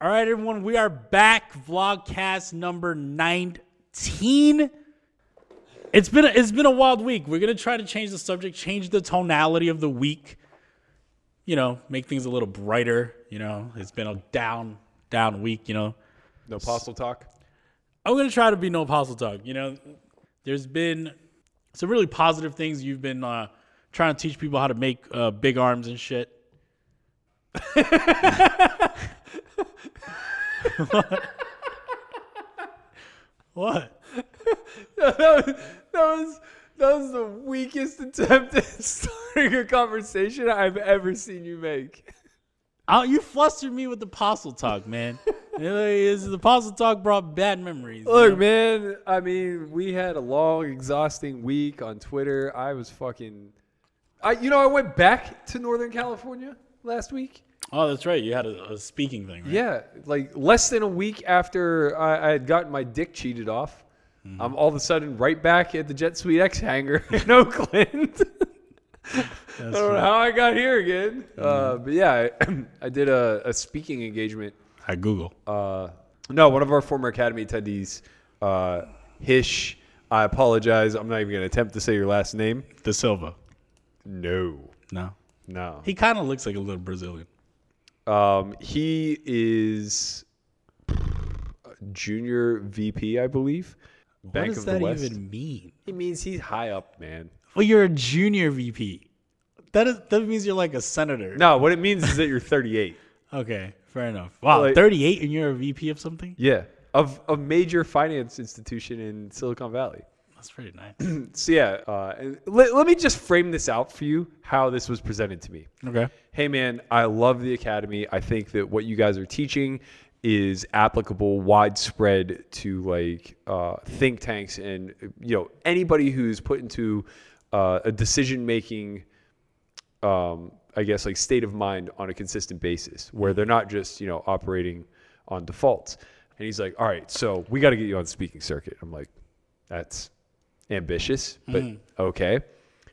All right, everyone, we are back. Vlogcast number 19. It's been a, it's been a wild week. We're gonna try to change the subject, change the tonality of the week. You know, make things a little brighter. You know, it's been a down down week. You know, No Postle talk. I'm gonna try to be no Postle talk. You know, there's been some really positive things you've been uh, trying to teach people how to make uh, big arms and shit. what? What? that, was, that was that was the weakest attempt at starting a conversation I've ever seen you make. Oh, you flustered me with the Postle talk, man. The Postle talk brought bad memories. Look, man. I mean, we had a long, exhausting week on Twitter. I was fucking. I, you know, I went back to Northern California last week. Oh, that's right. You had a, a speaking thing, right? Yeah, like less than a week after I, I had gotten my dick cheated off, I'm all of a sudden right back at the JetSuiteX hangar in Oakland. I don't know how I got here again. Uh, but yeah, I, I did a, a speaking engagement. At Google. Uh, no, one of our former Academy attendees, uh, Hish. I apologize. I'm not even going to attempt to say your last name. De Silva. No, No. no. He kind of looks like a little Brazilian. Um, he is junior VP, I believe. Bank what does of that the West. even mean? It means he's high up, man. Well, you're a junior VP. That is that means you're like a senator. No, what it means is that you're 38. Okay, fair enough. Wow, Like- 38 and you're a VP of something? Yeah, of a major finance institution in Silicon Valley. That's pretty nice. So yeah, uh, let, let me just frame this out for you how this was presented to me. okay. hey man, I love the academy. I think that what you guys are teaching is applicable widespread to like uh, think tanks and you know anybody who's put into uh, a decision making um, I guess like state of mind on a consistent basis where they're not just you know operating on defaults. And he's like, all right, so we got to get you on speaking circuit. I'm like, that's ambitious, but okay.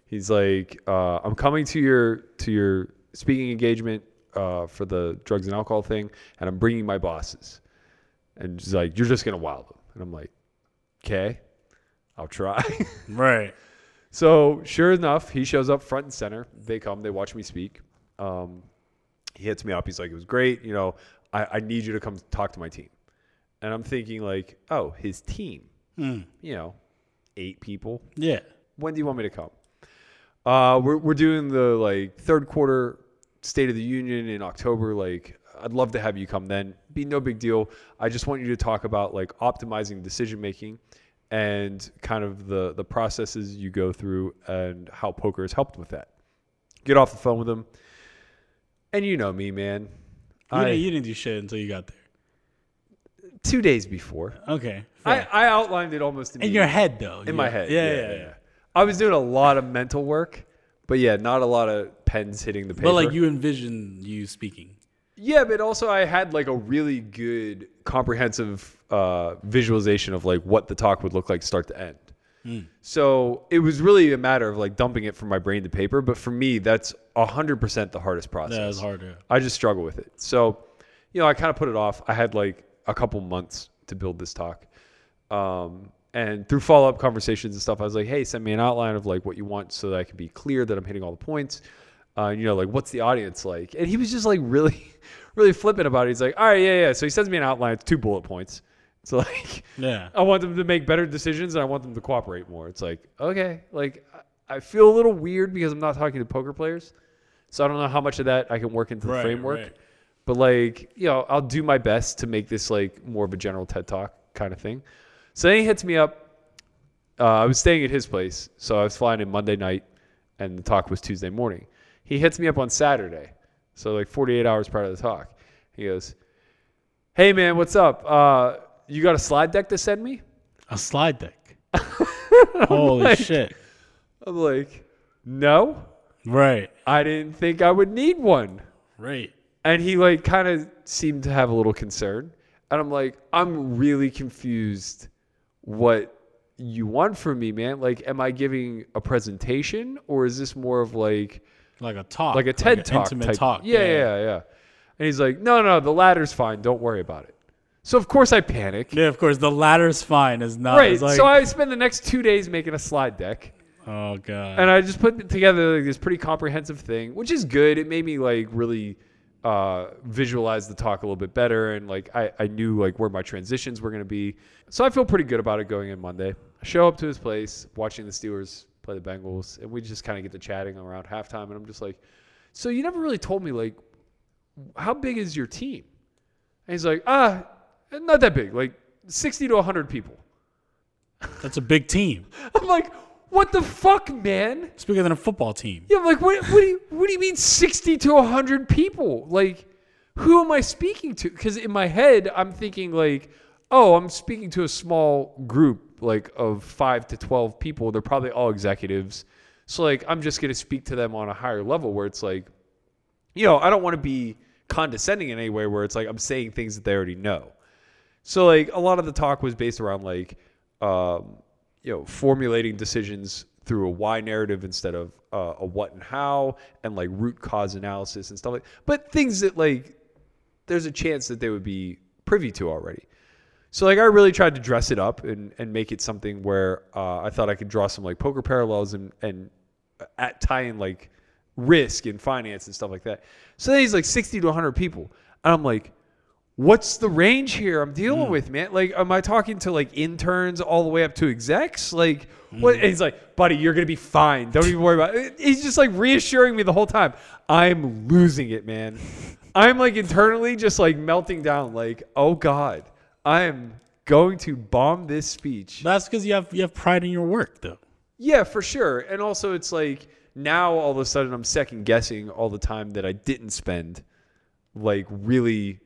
He's like, uh, I'm coming to your to your speaking engagement uh, for the drugs and alcohol thing, and I'm bringing my bosses. And he's like, you're just gonna wild them. And I'm like, okay, I'll try. Right. So sure enough, he shows up front and center. They come, they watch me speak. Um, he hits me up. He's like, "It was great. You know, I, I need you to come talk to my team." And I'm thinking like, "Oh, his team. You know, eight people. Yeah. When do you want me to come?" Uh, we're we're doing the like third quarter State of the Union in October. Like, I'd love to have you come then. Be no big deal. I just want you to talk about like optimizing decision making and kind of the the processes you go through and how poker has helped with that. Get off the phone with him. And you know me, man. You, I, didn't, you didn't do shit until you got there. Two days before, Okay. I, fair. I outlined it almost in your head, though. in my head. Yeah, yeah, yeah. I was doing a lot of mental work, but yeah, not a lot of pens hitting the paper. But like you envision you speaking. Yeah, but also I had like a really good comprehensive uh, visualization of like what the talk would look like start to end. So it was really a matter of like dumping it from my brain to paper. But for me, that's hundred percent the hardest process. That is hard to. I just struggle with it. So, you know, I kind of put it off. I had like a couple months to build this talk. Um, and through follow up conversations and stuff, I was like, hey, send me an outline of like what you want so that I can be clear that I'm hitting all the points. Uh, you know, like what's the audience like? And he was just like really, really flippant about it. He's like, all right, yeah, yeah. So he sends me an outline. It's two bullet points. It's like, Yeah. I want them to make better decisions and I want them to cooperate more. It's like, okay, like I feel a little weird because I'm not talking to poker players. So I don't know how much of that I can work into the Right, framework. right. But like, you know, I'll do my best to make this like more of a general TED talk kind of thing. So then he hits me up. Uh, I was staying at his place, so I was flying in Monday night, and the talk was Tuesday morning. He hits me up on Saturday, so like 48 hours prior to the talk. He goes, "Hey man, what's up? Uh, you got a slide deck to send me?" A slide deck. Holy like- shit. I'm like, "No, Right. I didn't think I would need one." Right. And he like kind of seemed to have a little concern. And I'm like, I'm really confused what you want from me, man. Like, am I giving a presentation or is this more of like Like a talk. like a TED an talk Intimate type? talk. Yeah, yeah, yeah, And he's like, no, no, the ladder's fine. Don't worry about it. So of course I panic. Yeah, of course. The ladder's fine. Is not Right. like, so I spend the next two days making a slide deck. oh god. and I just put together like this pretty comprehensive thing, which is good. It made me like really uh, visualize the talk a little bit better, and like I, I knew like where my transitions were going to be. So I feel pretty good about it going in Monday. I show up to his place, watching the Steelers play the Bengals, and we just kind of get to chatting around halftime, and I'm just like, "So you never really told me like how big is your team?" And he's like, "Ah, not that big, like 60 to 100 people." That's a big team. I'm like, "What the fuck, man?" It's bigger than a football team. Yeah, I'm like, what, what, do you, what do you mean 60 to 100 people? Like, who am I speaking to? Because in my head, I'm thinking, like, oh, I'm speaking to a small group, like, of 5 to 12 people. They're probably all executives. So, like, I'm just going to speak to them on a higher level where it's like, you know, I don't want to be condescending in any way where it's like I'm saying things that they already know. So like a lot of the talk was based around like um, you know formulating decisions through a why narrative instead of uh, a what and how and like root cause analysis and stuff like but things that like there's a chance that they would be privy to already. So like I really tried to dress it up and, and make it something where uh, I thought I could draw some like poker parallels and and at tie in like risk and finance and stuff like that. So then he's like 60 to 100 people. And I'm like, what's the range here I'm dealing hmm. with, man? Like, am I talking to like interns all the way up to execs? Like, hmm. what? And he's like, buddy, you're going to be fine. Don't even worry about it. He's just like reassuring me the whole time. I'm losing it, man. I'm like internally just like melting down, like, oh God, I am going to bomb this speech. That's because you have you have pride in your work, though. Yeah, for sure. And also, it's like now all of a sudden I'm second guessing all the time that I didn't spend, like really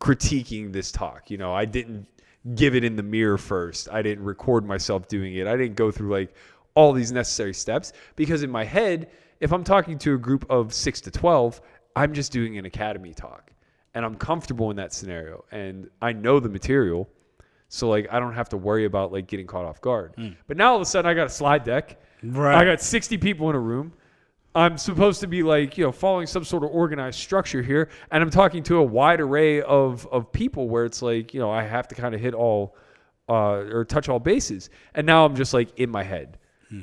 critiquing this talk. You know, I didn't give it in the mirror first. I didn't record myself doing it. I didn't go through like all these necessary steps because in my head, if I'm talking to a group of six to 12, I'm just doing an academy talk and I'm comfortable in that scenario and I know the material. So like I don't have to worry about like getting caught off guard. Hmm. But now all of a sudden I got a slide deck. Right. I got 60 people in a room. I'm supposed to be like, you know, following some sort of organized structure here. And I'm talking to a wide array of, of people where it's like, you know, I have to kind of hit all uh, or touch all bases. And now I'm just like in my head.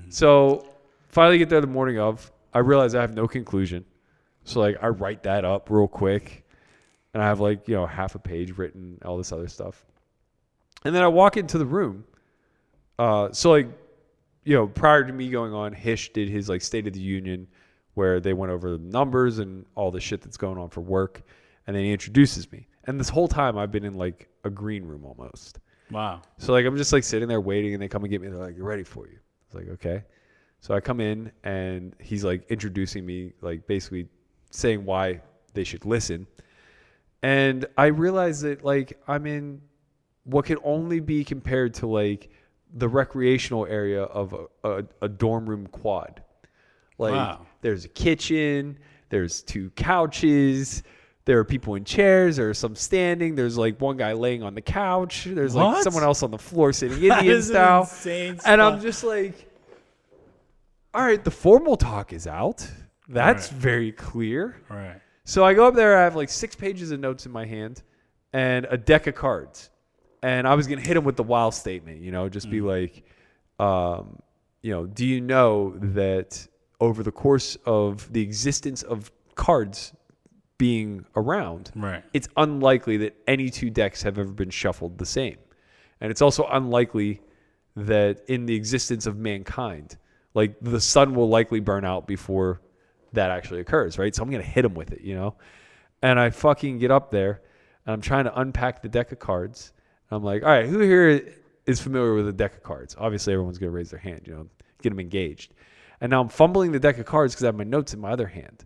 So finally get there the morning of, I realize I have no conclusion. So like I write that up real quick and I have like, you know, half a page written, all this other stuff. And then I walk into the room. Uh, so like you know, prior to me going on, Hish did his like State of the Union where they went over the numbers and all the shit that's going on for work. And then he introduces me. And this whole time I've been in like a green room almost. Wow. So like I'm just like sitting there waiting and they come and get me. They're like, You're ready for you. It's like, okay. So I come in and he's like introducing me, like basically saying why they should listen. And I realize that like I'm in what can only be compared to like the recreational area of a, a, a dorm room quad. Like Wow. There's a kitchen, there's two couches, there are people in chairs, there are some standing, there's like one guy laying on the couch, there's like What? someone else on the floor sitting That Indian is an style. insane And I'm spot. just like, all right, the formal talk is out. That's very clear. Right. So I go up there. I have like six pages of notes in my hand and a deck of cards. And I was gonna hit him with the wild statement, you know, just be like, um, you know, do you know that over the course of the existence of cards being around, Right. it's unlikely that any two decks have ever been shuffled the same. And it's also unlikely that in the existence of mankind, like the sun will likely burn out before that actually occurs, right? So I'm going to hit him with it, you know? And I fucking get up there and I'm trying to unpack the deck of cards. And I'm like, all right, who here is familiar with a deck of cards? Obviously, everyone's going to raise their hand, you know, get them engaged. And now I'm fumbling the deck of cards because I have my notes in my other hand.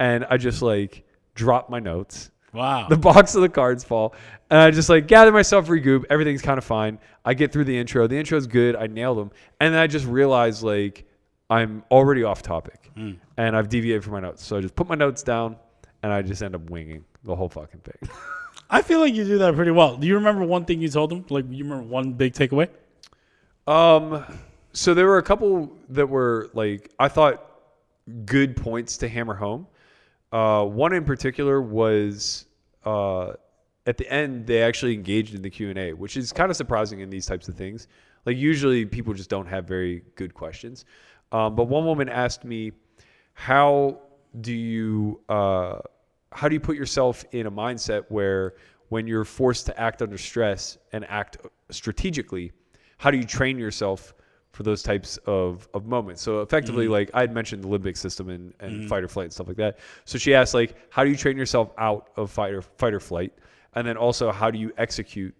And I just like drop my notes. Wow. the box of the cards fall. And i just like gather myself regroup. Everything's kind of fine. I get through the intro. The intro's good. I nailed them and then i just realize like i'm already off topic. And i've deviated from my notes. So i just put my notes down and i just end up winging the whole fucking thing. I feel like you do that pretty well. Do you remember one thing you told them? Like, you remember one big takeaway? um so there were a couple that were like i thought good points to hammer home Uh, one in particular was uh, at the end they actually engaged in the Q and A, which is kind of surprising in these types of things. Like usually people just don't have very good questions. Um, but one woman asked me, "How do you uh, how do you put yourself in a mindset where when you're forced to act under stress and act strategically, how do you train yourself for those types of, of moments? So effectively, mm-hmm. like I had mentioned the limbic system and, and mm-hmm. fight or flight and stuff like that. So she asked like, how do you train yourself out of fight or fight or flight? And then also how do you execute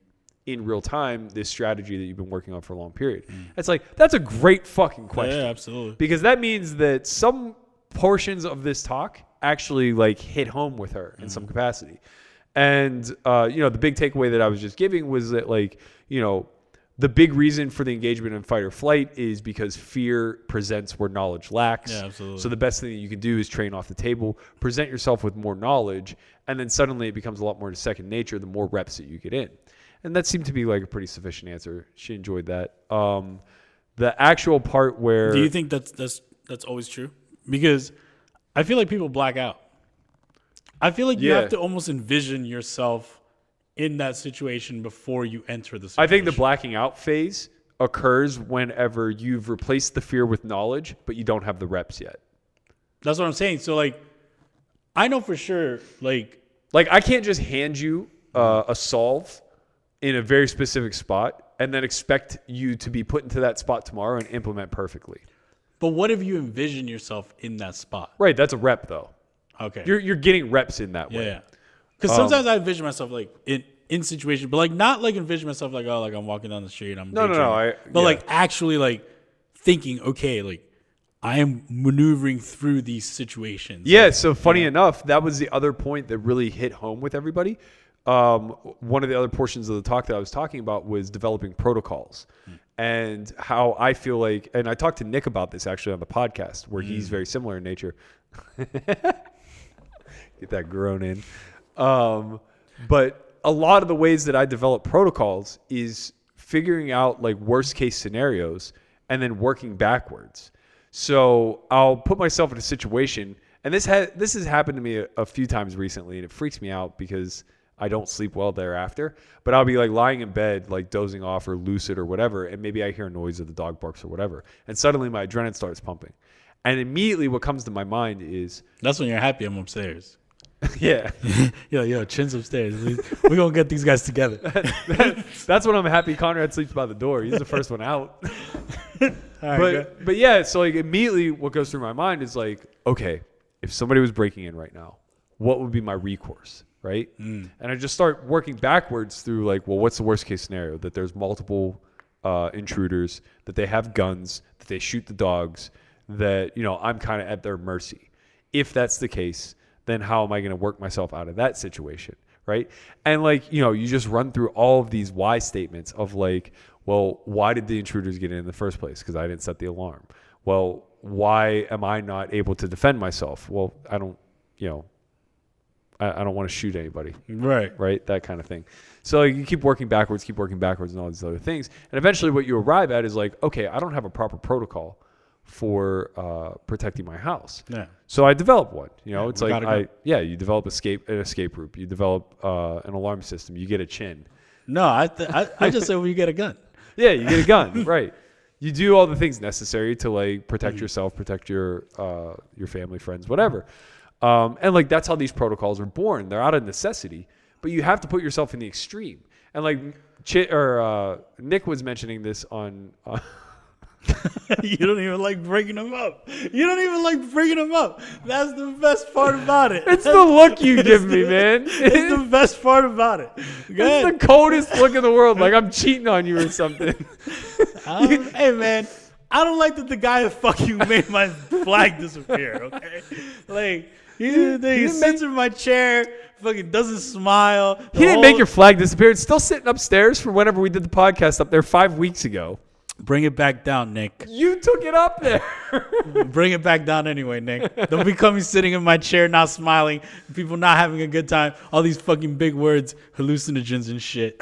in real time this strategy that you've been working on for a long period? Mm. It's like, that's a great fucking question Yeah, absolutely. because that means that some portions of this talk actually like hit home with her in some mm-hmm. capacity and uh, you know the big takeaway that i was just giving was that like you know the big reason for the engagement in fight or flight is because fear presents where knowledge lacks Yeah, absolutely. so the best thing that you can do is train off the table present yourself with more knowledge and then suddenly it becomes a lot more to second nature the more reps that you get in and that seemed to be like a pretty sufficient answer she enjoyed that um, the actual part where Do you think that's that's that's always true? Because I feel like people black out. I feel like you have to almost envision yourself in that situation before you enter the situation. I think the blacking out phase occurs whenever you've replaced the fear with knowledge, but you don't have the reps yet. That's what I'm saying. So like I know for sure like Like I can't just hand you uh, a solve in a very specific spot and then expect you to be put into that spot tomorrow and implement perfectly. but what if you envision yourself in that spot? Right, that's a rep though. Okay. You're you're getting reps in that yeah, way. yeah. Because um, sometimes I envision myself like in in situations, but like not like envision myself like oh like I'm walking down the street. I'm No, no, no. I- but yeah. like actually like thinking okay like I am maneuvering through these situations. Yeah, so funny enough, that was the other point that really hit home with everybody. Um, one of the other portions of the talk that I was talking about was developing protocols hmm. and how I feel like, and I talked to Nick about this actually on the podcast where he's hmm. very similar in nature. Get that groan in. Um, but a lot of the ways that I develop protocols is figuring out like worst case scenarios and then working backwards. So I'll put myself in a situation, and this has this has happened to me a, a few times recently, and it freaks me out because I don't sleep well thereafter. But I'll be like lying in bed, like dozing off or lucid or whatever, and maybe I hear a noise of the dog barks or whatever, and suddenly my adrenaline starts pumping, and immediately what comes to my mind is, That's when you're happy I'm upstairs. yeah, yo, yo, chin's upstairs. We're gonna get these guys together. that's when I'm happy. Conrad sleeps by the door. He's the first one out. Right, go. but but yeah, so like immediately what goes through my mind is like, okay, if somebody was breaking in right now, what would be my recourse, right? Mm. And I just start working backwards through like, well, what's the worst case scenario? That there's multiple uh, intruders, that they have guns, that they shoot the dogs, that you know I'm kind of at their mercy. If that's the case, then how am I going to work myself out of that situation? Right. And like, you know, you just run through all of these why statements of like, well, why did the intruders get in in the first place? Because I didn't set the alarm. Well, why am I not able to defend myself? Well, I don't, you know, I, I don't want to shoot anybody right. right? That kind of thing. So like, you keep working backwards, keep working backwards, and all these other things, and eventually, what you arrive at is like, okay, I don't have a proper protocol for uh, protecting my house. Yeah. So I develop one. You know, Yeah, it's like. I yeah, you develop escape an escape route, you develop uh, an alarm system, you get a chin. No, I, th- I I just said well, you get a gun. Yeah, you get a gun, right? You do all the things necessary to like Mm-hmm. protect yourself, protect your uh, your family, friends, whatever. Um, and like that's how these protocols are born. They're out of necessity, but you have to put yourself in the extreme. And like Ch- or uh, Nick was mentioning this on. You don't even like breaking them up. You don't even like breaking them up. That's the best part about it. it's the look you give me, man. It's the best part about it. Go It's ahead. the coldest look in the world. Like I'm cheating on you or something. Don't- hey man, I don't like that the guy that fuck you made my flag disappear. Okay, like he, he, didn't sits in my chair, fucking doesn't smile. He didn't make your flag disappear. It's still sitting upstairs from whenever we did the podcast up there five weeks ago. Bring it back down, Nick. You took it up there. Bring it back down anyway, Nick. Don't be coming sitting in my chair, not smiling, people not having a good time. All these fucking big words, hallucinogens and shit.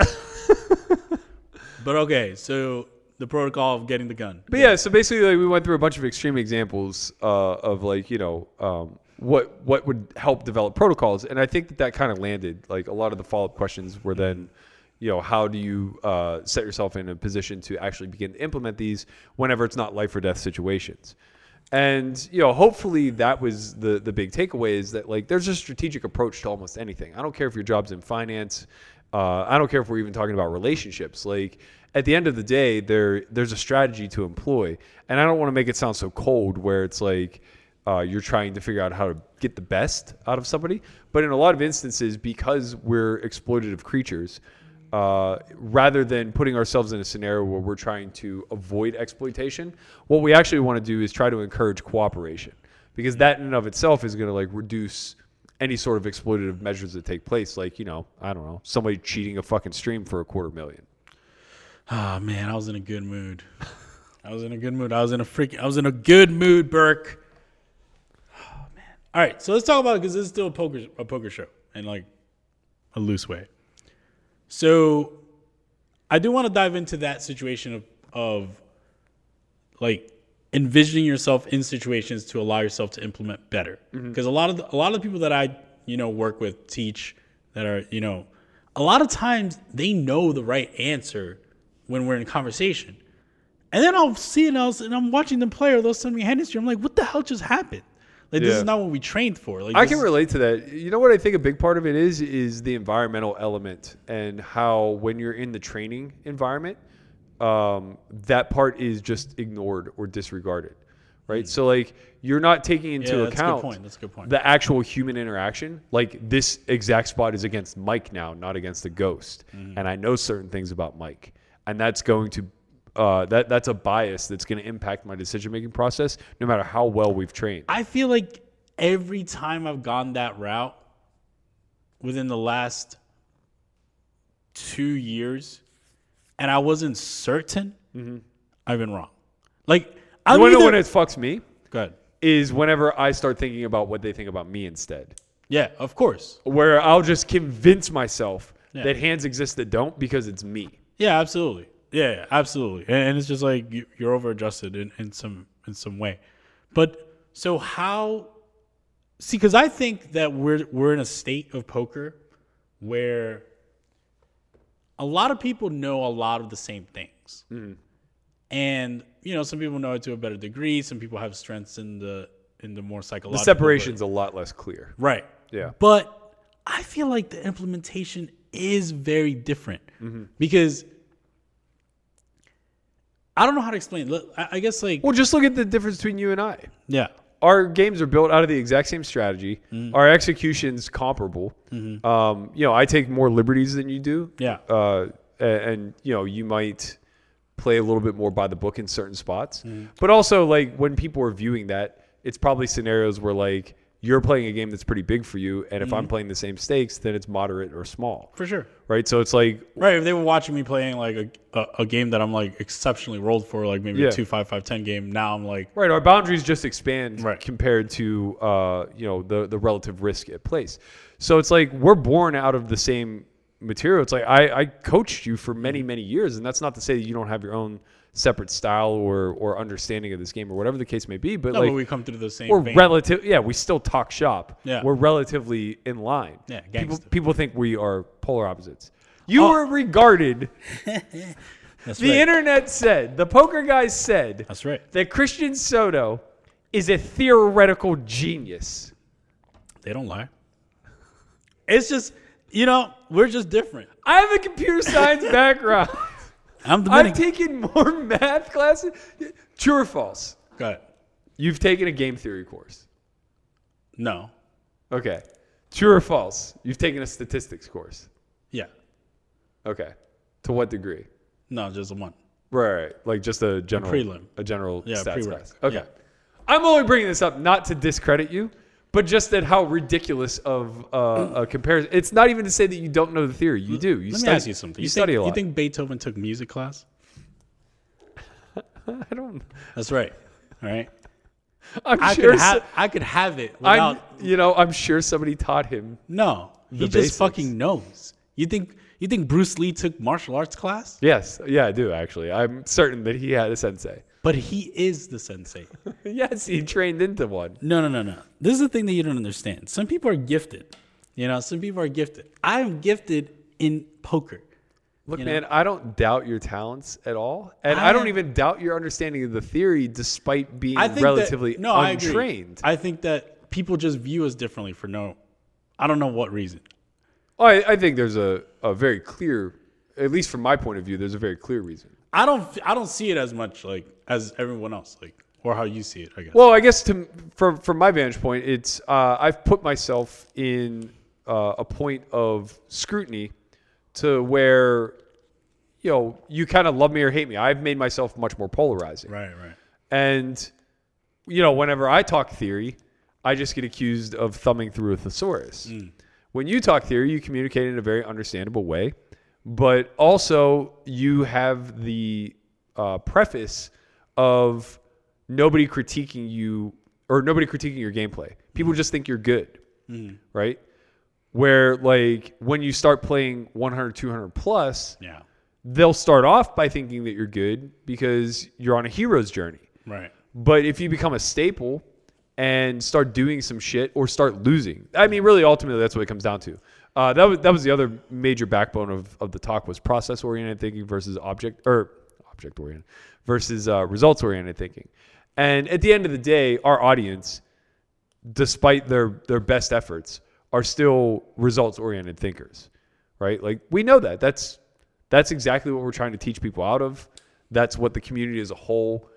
but okay, so the protocol of getting the gun. But yeah, so basically, like, we went through a bunch of extreme examples uh, of like you know um, what what would help develop protocols. And I think that that kind of landed. Like a lot of the follow up questions were then, you know, how do you uh, set yourself in a position to actually begin to implement these whenever it's not life or death situations. And you know, hopefully that was the the big takeaway is that like there's a strategic approach to almost anything. I don't care if your job's in finance. Uh, I don't care if we're even talking about relationships. Like at the end of the day, there there's a strategy to employ, and I don't want to make it sound so cold where it's like uh, you're trying to figure out how to get the best out of somebody. But in a lot of instances, because we're exploitative creatures, uh, rather than putting ourselves in a scenario where we're trying to avoid exploitation, what we actually want to do is try to encourage cooperation because that in and of itself is going to like reduce any sort of exploitative measures that take place. Like, you know, I don't know, somebody cheating a fucking stream for a quarter million. Oh man, I was in a good mood. I was in a good mood. I was in a freaking. I was in a good mood, Burke. Oh man. All right, so let's talk about it because this is still a poker a poker show in like a loose way. So, I do want to dive into that situation of of like envisioning yourself in situations to allow yourself to implement better. Mm-hmm. Because a lot of the, a lot of the people that I you know work with teach that are you know a lot of times they know the right answer when we're in conversation. And then I'll see it else and I'm watching them play or they'll send me a hand history. I'm like, what the hell just happened? Like this Yeah. is not what we trained for. Like I can relate to that. You know what I think a big part of it is is the environmental element and how when you're in the training environment, um, that part is just ignored or disregarded, right? So like you're not taking into. Yeah, that's a good account point. That's a good point. the actual human interaction. Like this exact spot is against Mike now, not against the ghost, Mm-hmm. and I know certain things about Mike, and that's going to. Uh, that that's a bias that's going to impact my decision making process, no matter how well we've trained. I feel like every time I've gone that route within the last two years and I wasn't certain, I've been wrong. Like I want to know when it fucks me. Good is whenever I start thinking about what they think about me instead. Yeah, of course. Where I'll just convince myself Yeah. that hands exist that don't because it's me. Yeah, absolutely. Yeah, absolutely. And, and it's just like you, you're over adjusted in, in some in some way. But so how? See, because I think that we're we're in a state of poker where a lot of people know a lot of the same things, and you know some people know it to a better degree. Some people have strengths in the in the more psychological. The separation's a lot less clear. right? Yeah. But I feel like the implementation is very different Mm-hmm. because I don't know how to explain. Look, I guess like Well, just look at the difference between you and I. yeah, Our games are built out of the exact same strategy. Mm-hmm. Our execution's comparable. Um, you know, I take more liberties than you do. yeah, uh, a- and you know you might play a little bit more by the book in certain spots Mm-hmm. but also like when people are viewing that it's probably scenarios where like you're playing a game that's pretty big for you and if Mm-hmm. i'm playing the same stakes then it's moderate or small for sure. right so it's like Right, if they were watching me playing like a, a, a game that I'm like exceptionally rolled for, like maybe Yeah. a two five five ten game. Now I'm like, right our boundaries just expand Right. compared to uh, you know the the relative risk at place so it's like we're born out of the same material it's like i i coached you for Mm-hmm. many many years and that's not to say that you don't have your own separate style or or understanding of this game or whatever the case may be but no, like but we come through the same. we're relative yeah we still talk shop Yeah. we're relatively in line Yeah, people people think we are polar opposites you Oh. were regarded the right. internet said the poker guys said That's right. that christian soto is a theoretical genius They don't lie. It's just you know we're just different. i have a computer science background I'm i've Dominican. taken more math classes true or false Go ahead. you've taken a game theory course No. okay true or false you've taken a statistics course Yeah. okay to what degree No, just a one. Right, right, like just a general prelim. a general Yeah, stats prereq. class. Okay, Yeah. I'm only bringing this up not to discredit you, but just that how ridiculous of uh, a comparison. It's not even to say that you don't know the theory. You do. You Let study, me ask you something. You, You, study think, a lot. You think Beethoven took music class? I don't. That's right. All right. I'm I sure. could so- have I could have it I'm. You know. I'm sure somebody taught him. no. He the just fucking knows. You think you think Bruce Lee took martial arts class? Yes. Yeah, I do actually. I'm certain that he had a sensei. But he is the sensei. yes, he trained into one. No, no, no, no. This is the thing that you don't understand. Some people are gifted. You know, some people are gifted. I'm gifted in poker. Look, You know? man, I don't doubt your talents at all, and I, I don't am- even doubt your understanding of the theory, despite being I relatively that, no, I untrained. I think that people just view us differently for no, I don't know what reason. I, I think there's a, a very clear, at least from my point of view, there's a very clear reason. I don't, I don't see it as much like as everyone else, like or how you see it. I guess. Well, I guess to from from my vantage point, it's uh, I've put myself in uh, a point of scrutiny to where you know you kind of love me or hate me. I've made myself much more polarizing, right, right. and you know whenever I talk theory, I just get accused of thumbing through a thesaurus. When you talk theory, you communicate in a very understandable way, but also you have the uh, preface of nobody critiquing you or nobody critiquing your gameplay. People just think you're good, right? Where like when you start playing 100, 200 plus, Yeah, they'll start off by thinking that you're good because you're on a hero's journey. right. But if you become a staple and start doing some shit or start losing, I mean, really, ultimately, that's what it comes down to. Uh, that was that was the other major backbone of, of the talk was process oriented thinking versus object or object oriented versus uh, results oriented thinking. And at the end of the day, our audience, despite their their best efforts, are still results oriented thinkers, right? Like we know that that's that's exactly what we're trying to teach people out of. That's what the community as a whole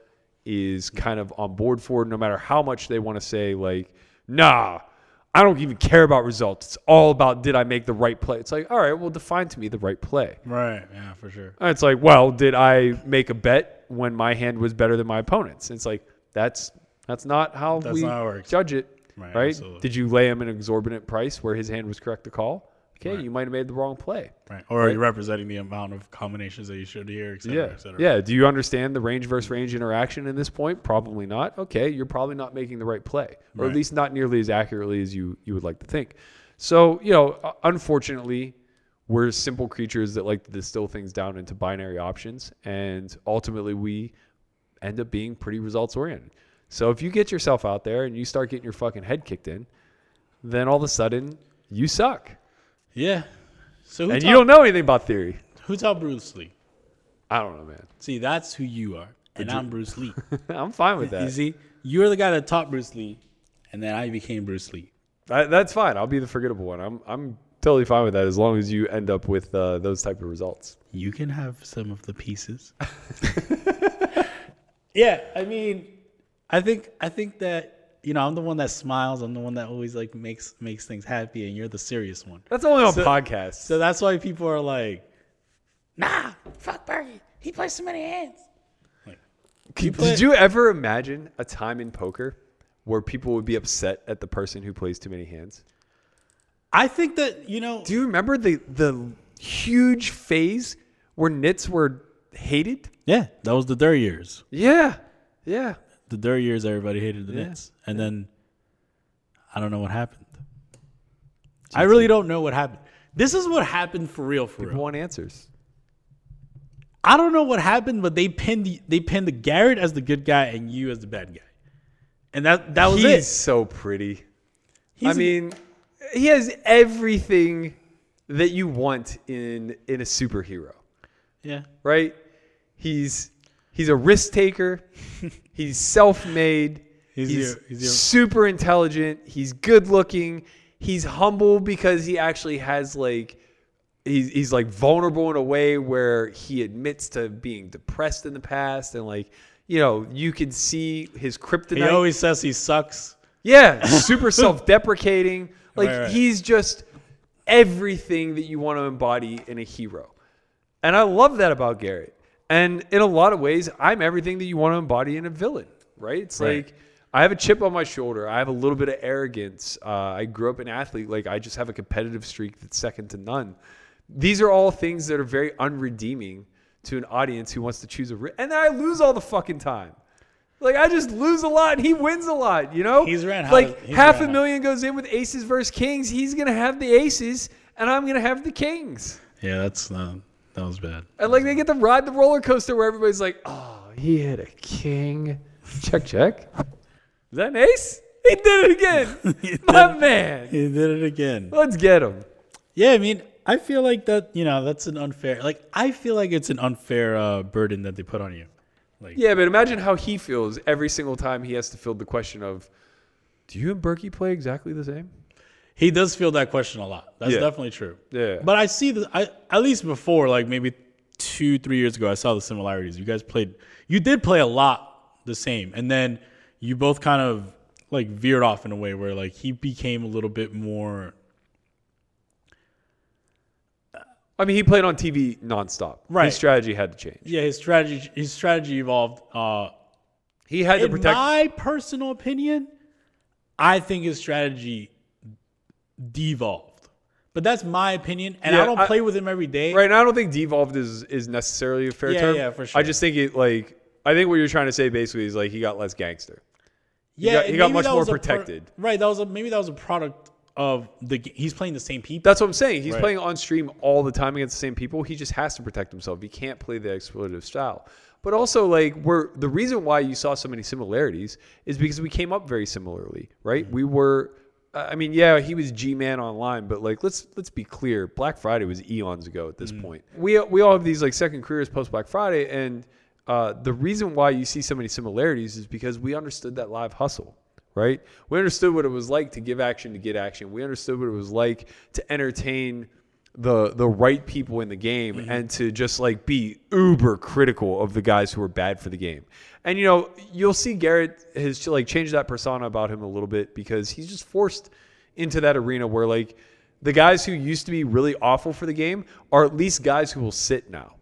is kind of on board for, no matter how much they want to say, like, nah, I don't even care about results. It's all about did I make the right play? It's like, all right, well, define to me the right play. Right. Yeah, for sure. And it's like, well, did I make a bet when my hand was better than my opponent's? And it's like, that's that's not how That's we not how it judge it, Right, right? Did you lay him an exorbitant price where his hand was correct to call? Okay, Right. you might have made the wrong play. Right. Or are you representing the amount of combinations that you should hear, et cetera, Yeah. et cetera? Yeah. Do you understand the range versus range interaction in this point? Probably not. Okay. You're probably not making the right play, or Right. at least not nearly as accurately as you, you would like to think. So, you know, unfortunately, we're simple creatures that like to distill things down into binary options. And ultimately, we end up being pretty results oriented. So if you get yourself out there and you start getting your fucking head kicked in, then all of a sudden you suck. Yeah. So who And taught, you don't know anything about theory. who taught Bruce Lee? I don't know, man. See, that's who you are, and I'm Bruce Lee. I'm fine with that. You see, you're the guy that taught Bruce Lee, and then I became Bruce Lee. I, that's fine. I'll be the forgettable one. I'm I'm totally fine with that as long as you end up with uh, those type of results. You can have some of the pieces. yeah, I mean, I think I think that you know I'm the one that smiles. I'm the one that always like makes makes things happy, and you're the serious one. That's only on So- podcasts. So that's why people are like, "Nah, fuck Berkey. He plays too many hands." Like, Did play- you ever imagine a time in poker where people would be upset at the person who plays too many hands? I think that you know. Do you remember the the huge phase where nits were hated? Yeah, that was the Dur years. Yeah, yeah. The Dur years, everybody hated the Yeah, Knicks, and then I don't know what happened. I really don't know what happened. This is what happened for real, for People real. want answers. I don't know what happened, but they pinned the, they pinned the Garrett as the good guy and you as the bad guy, and that that was He's it. He's so pretty. I He's- mean, he has everything that you want in in a superhero. Yeah, right? He's he's a risk taker. he's self-made. He's He's, he's your- super intelligent. He's good looking. He's humble because he actually has like he's he's like vulnerable in a way where he admits to being depressed in the past and like you know you can see his kryptonite. he always says he sucks. Yeah, super self-deprecating. Like Right, right. he's just everything that you want to embody in a hero. And I love that about Garrett. And in a lot of ways, I'm everything that you want to embody in a villain, right? It's Right. like I have a chip on my shoulder. I have a little bit of arrogance. Uh, I grew up an athlete. Like I just have a competitive streak that's second to none. These are all things that are very unredeeming to an audience who wants to choose a. Ri- and then I lose all the fucking time. Like I just lose a lot and he wins a lot, you know? He's ran like he's half ran a million goes in with aces versus kings. He's gonna have the aces and I'm gonna have the kings. Yeah, that's uh, that was bad. And like they get to ride the roller coaster where everybody's like, oh, he hit a king. Check, check. Is that an ace? He did it again. My man. He did it again. Let's get him. Yeah, I mean, I feel like that. You know, that's an unfair. Like, I feel like it's an unfair uh, burden that they put on you. Like, Yeah, but imagine how he feels every single time he has to field the question of, do you and Berkey play exactly the same? He does feel that question a lot. That's Yeah. definitely true. Yeah. But I see the. I at least before, like maybe two, three years ago, I saw the similarities. You guys played. You did play a lot the same, and then you both kind of like veered off in a way where like he became a little bit more. I mean, he played on TV nonstop. Right. His strategy had to change. Yeah, his strategy. His strategy evolved. Uh, He had to in protect. my personal opinion, I think his strategy devolved. But that's my opinion, and Yeah, I don't I- play with him every day. Right now, I don't think devolved is is necessarily a fair Yeah, term. yeah, for sure. I just think it like I think what you're trying to say basically is like he got less gangster. Yeah, got- he got much more a pro- protected. right, that was a, maybe that was a product of the. He's playing the same people. That's what I'm saying. He's Right. playing on stream all the time against the same people. He just has to protect himself. He can't play the exploitative style. But also, like, we're the reason why you saw so many similarities is because we came up very similarly, right? Mm-hmm. We were. I mean, yeah, he was G man online, but like, let's let's be clear. Black Friday was eons ago at this point. We we all have these like second careers post Black Friday, and uh, the reason why you see so many similarities is because we understood that live hustle right? We understood what it was like to give action to get action. We understood what it was like to entertain the the right people in the game mm-hmm. and to just like be uber critical of the guys who are bad for the game. And you know, you'll see Garrett has like changed that persona about him a little bit because he's just forced into that arena where like the guys who used to be really awful for the game are at least guys who will sit now.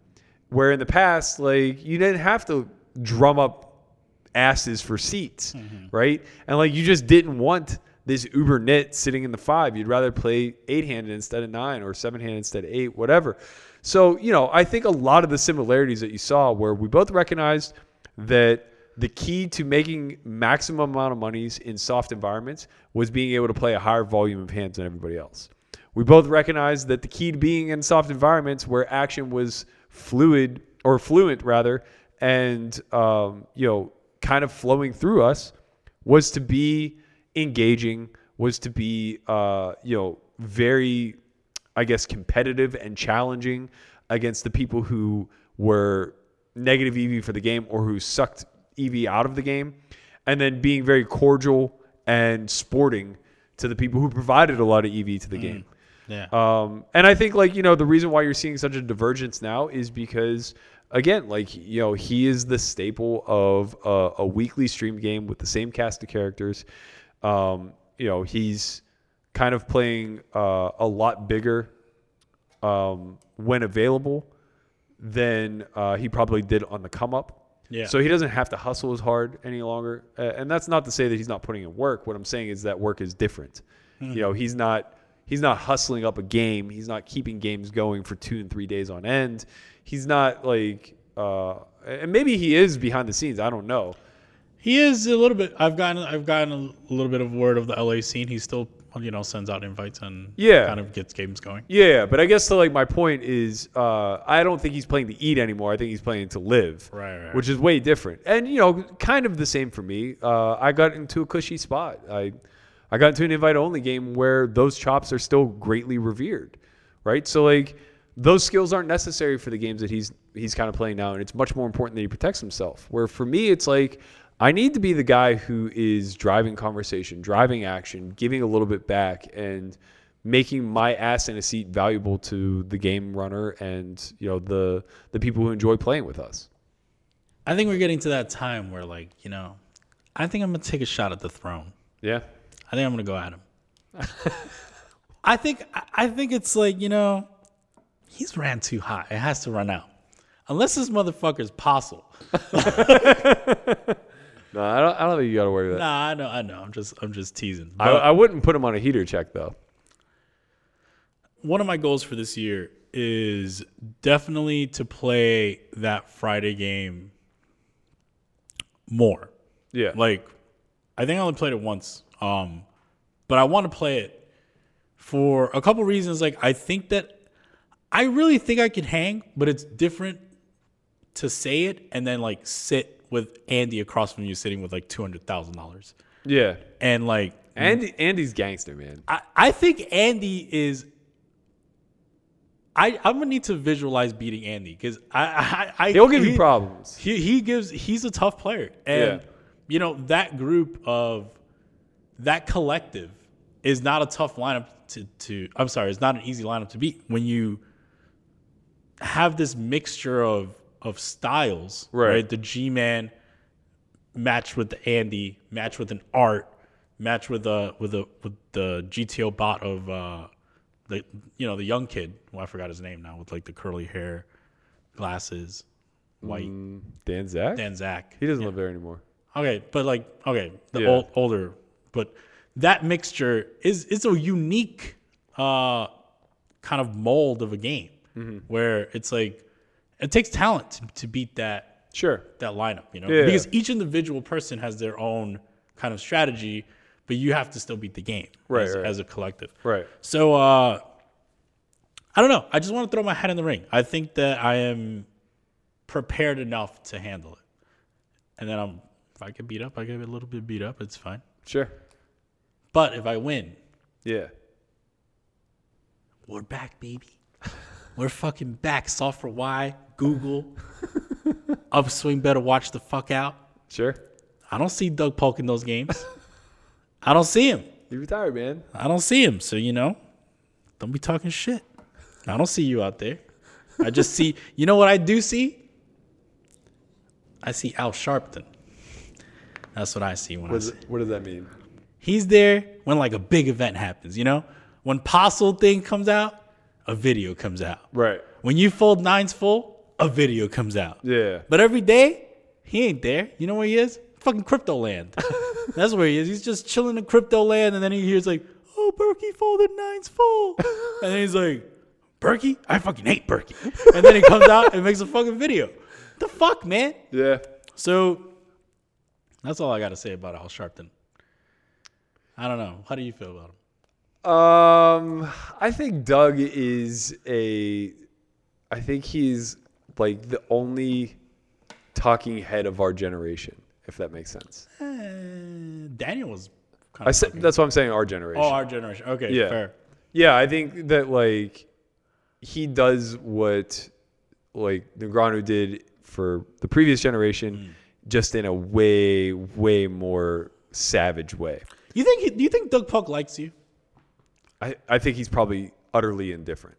Where in the past, like you didn't have to drum up asses for seats, mm-hmm. right? And like you just didn't want this uber nit sitting in the five. You'd rather play eight handed instead of nine or seven handed instead of eight, whatever. So, you know, I think a lot of the similarities that you saw where we both recognized that the key to making maximum amount of monies in soft environments was being able to play a higher volume of hands than everybody else. We both recognized that the key to being in soft environments where action was fluid or fluent rather, and um, you know, kind of flowing through us, was to be engaging, was to be uh, you know very, I guess, competitive and challenging against the people who were negative EV for the game or who sucked EV out of the game, and then being very cordial and sporting to the people who provided a lot of EV to the game. yeah. Um, and I think like you know the reason why you're seeing such a divergence now is because again like you know he is the staple of a, a weekly stream game with the same cast of characters. Um, you know he's kind of playing uh, a lot bigger um, when available than uh, he probably did on the come up. Yeah. So he doesn't have to hustle as hard any longer. Uh, and that's not to say that he's not putting in work. What I'm saying is that work is different. You know, he's not he's not hustling up a game. He's not keeping games going for two and three days on end. He's not like uh, and maybe he is behind the scenes. I don't know. He is a little bit. I've gotten. I've gotten a little bit of word of the LA scene. He still, you know, sends out invites and Yeah. kind of gets games going. Yeah, but I guess to like my point is, uh, I don't think he's playing to eat anymore. I think he's playing to live, Right, right. Which is way different, and you know, kind of the same for me. Uh, I got into a cushy spot. I, I got into an invite only game where those chops are still greatly revered, right? So like, those skills aren't necessary for the games that he's he's kind of playing now, and it's much more important that he protects himself. Where for me, it's like. I need to be the guy who is driving conversation, driving action, giving a little bit back, and making my ass in a seat valuable to the game runner and you know the the people who enjoy playing with us. I think we're getting to that time where, like, you know, I think I'm gonna take a shot at the throne. Yeah. I think I'm gonna go at him. I think. I- think it's like you know, he's ran too high. It has to run out, unless this motherfucker's possible. No, I don't, I don't think you got to worry about that. Nah, I know. I know. I'm just. I'm just teasing. I, But I wouldn't put him on a heater check though. one of my goals for this year is definitely to play that Friday game more. Yeah. Like, I think I only played it once. Um, but I want to play it for a couple reasons. Like, I think that I really think I can hang, but it's different to say it and then like sit with Andy across from you sitting with like two hundred thousand dollars. Yeah. And like Andy Andy's gangster, man. I, I think Andy is I, I'm gonna need to visualize beating Andy because I, I, I He'll give you problems. He he gives he's a tough player, and Yeah. you know that group of that collective is not a tough lineup to to. I'm sorry, it's not an easy lineup to beat when you have this mixture of of styles, Right. right? The G man matched with the Andy, matched with an Art, matched with a with a with the GTO bot of uh the you know the young kid. Well, I forgot his name now with like the curly hair, glasses, white. Dan Zach? Dan Zach. He doesn't live there anymore. Okay, but like okay, the Yeah. old, older, but that mixture is is a unique uh kind of mold of a game Mm-hmm. where it's like it takes talent to, to beat that Sure. that lineup, you know, Yeah. because each individual person has their own kind of strategy, but you have to still beat the game Right, as, right. as a collective. Right. So uh I don't know. I just want to throw my hat in the ring. I think that I am prepared enough to handle it. And then I'm if I get beat up, I get a little bit beat up, it's fine. Sure. But if I win, Yeah. we're back, baby. We're fucking back. Software Y, Google. Upswing better watch the fuck out. Sure. I don't see Doug Polk in those games. I don't see him. You retired, man. I don't see him. So, you know, don't be talking shit. I don't see you out there. I just see, you know what I do see? I see Al Sharpton. That's what I see when I What see. does, what does that mean? He's there when like a big event happens, you know? When Postle thing comes out, a video comes out. Right. When you fold nines full, a video comes out. Yeah. But every day, he ain't there. You know where he is? Fucking crypto land. That's where he is. He's just chilling in crypto land, and then he hears like, "Oh, Berkey folded nines full," and then he's like, "Berkey, I fucking hate Berkey," and then he comes out and makes a fucking video. The fuck, man. Yeah. So that's all I got to say about Al Sharpton. I don't know. How do you feel about him? Um, I think Doug is a. I think he's like the only talking head of our generation, if that makes sense. Eh, Daniel was kind I of. said that's what I'm saying. Our generation. oh, our generation. Okay, Yeah. fair. Yeah, I think that like he does what like Negreanu did for the previous generation, just in a way, way more savage way. You think? He, do you think Doug Polk likes you? I, I think he's probably utterly indifferent.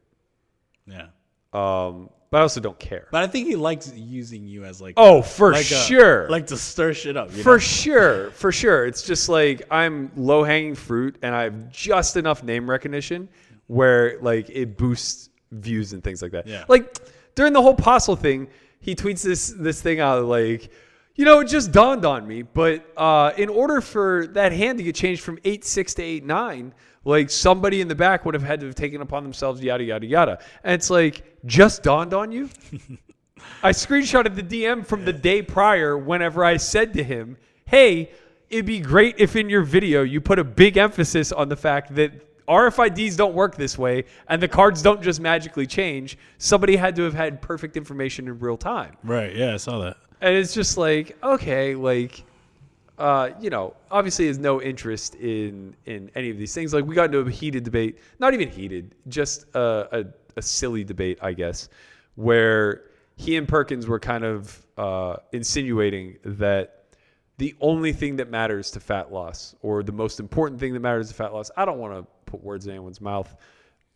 Yeah. Um, but I also don't care. But I think he likes using you as like Oh, for like a- sure. like to stir shit up. You for know? sure. For sure. It's just like I'm low hanging fruit and I have just enough name recognition where like it boosts views and things like that. Yeah. Like during the whole Postle thing, he tweets this this thing out like, you know, it just dawned on me, but uh, in order for that hand to get changed from eight six to eight nine, like somebody in the back would have had to have taken upon themselves yada yada yada. And it's like, just dawned on you? I screenshotted the DM from the day prior whenever I said to him, Hey, it'd be great if in your video you put a big emphasis on the fact that RFIDs don't work this way and the cards don't just magically change. Somebody had to have had perfect information in real time. Right. Yeah, I saw that. And it's just like, okay, like, uh, you know, obviously has no interest in in any of these things. Like we got into a heated debate, not even heated, just a, a, a silly debate, I guess, where he and Perkins were kind of uh, insinuating that the only thing that matters to fat loss, or the most important thing that matters to fat loss, I don't want to put words in anyone's mouth.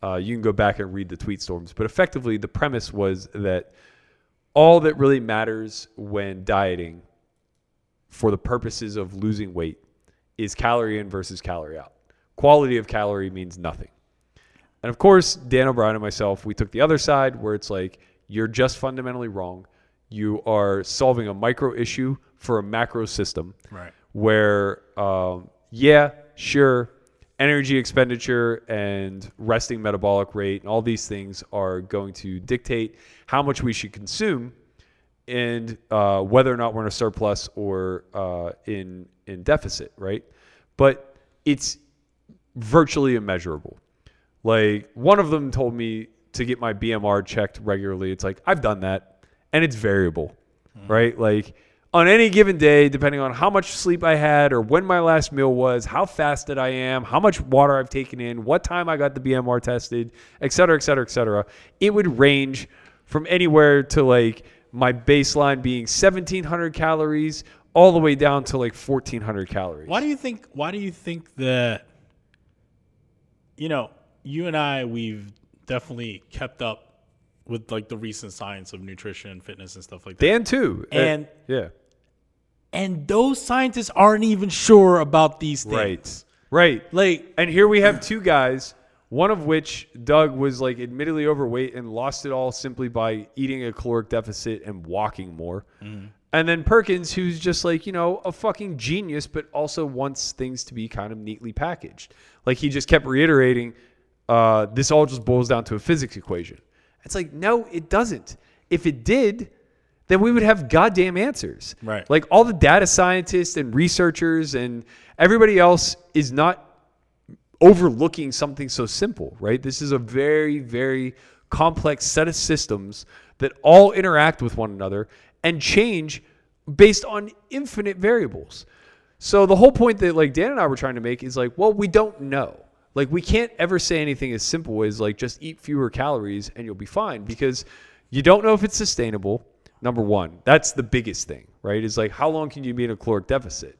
Uh, you can go back and read the tweet storms, but effectively the premise was that all that really matters when dieting for the purposes of losing weight is calorie in versus calorie out. Quality of calorie means nothing. And of course, Dan O'Brien and myself, we took the other side where it's like, you're just fundamentally wrong. You are solving a micro issue for a macro system Right. where, um, yeah, sure, energy expenditure and resting metabolic rate and all these things are going to dictate how much we should consume and uh, whether or not we're in a surplus or uh, in in deficit, right? But it's virtually immeasurable. Like one of them told me to get my BMR checked regularly. It's like I've done that, and it's variable, right? Like on any given day, depending on how much sleep I had or when my last meal was, how fasted I am, how much water I've taken in, what time I got the BMR tested, et cetera, et cetera, et cetera, it would range from anywhere to like my baseline being 1700 calories all the way down to like 1400 calories. Why do you think? Why do you think that? You know, you and I, we've definitely kept up with like the recent science of nutrition and fitness and stuff like that. Dan too. Uh, And- yeah. and those scientists aren't even sure about these things. Right. Right. Like, And here we have two guys, one of which Doug was like admittedly overweight and lost it all simply by eating a caloric deficit and walking more. And then Perkins, who's just like, you know, a fucking genius, but also wants things to be kind of neatly packaged. Like he just kept reiterating, uh, this all just boils down to a physics equation. It's like, no, it doesn't. If it did, then we would have goddamn answers. Right. Like all the data scientists and researchers and everybody else is not overlooking something so simple, right? This is a very, very complex set of systems that all interact with one another and change based on infinite variables. So the whole point that like Dan and I were trying to make is like, well, we don't know. Like we can't ever say anything as simple as like just eat fewer calories and you'll be fine because you don't know if it's sustainable. Number 1. That's the biggest thing, right? Is like how long can you be in a caloric deficit?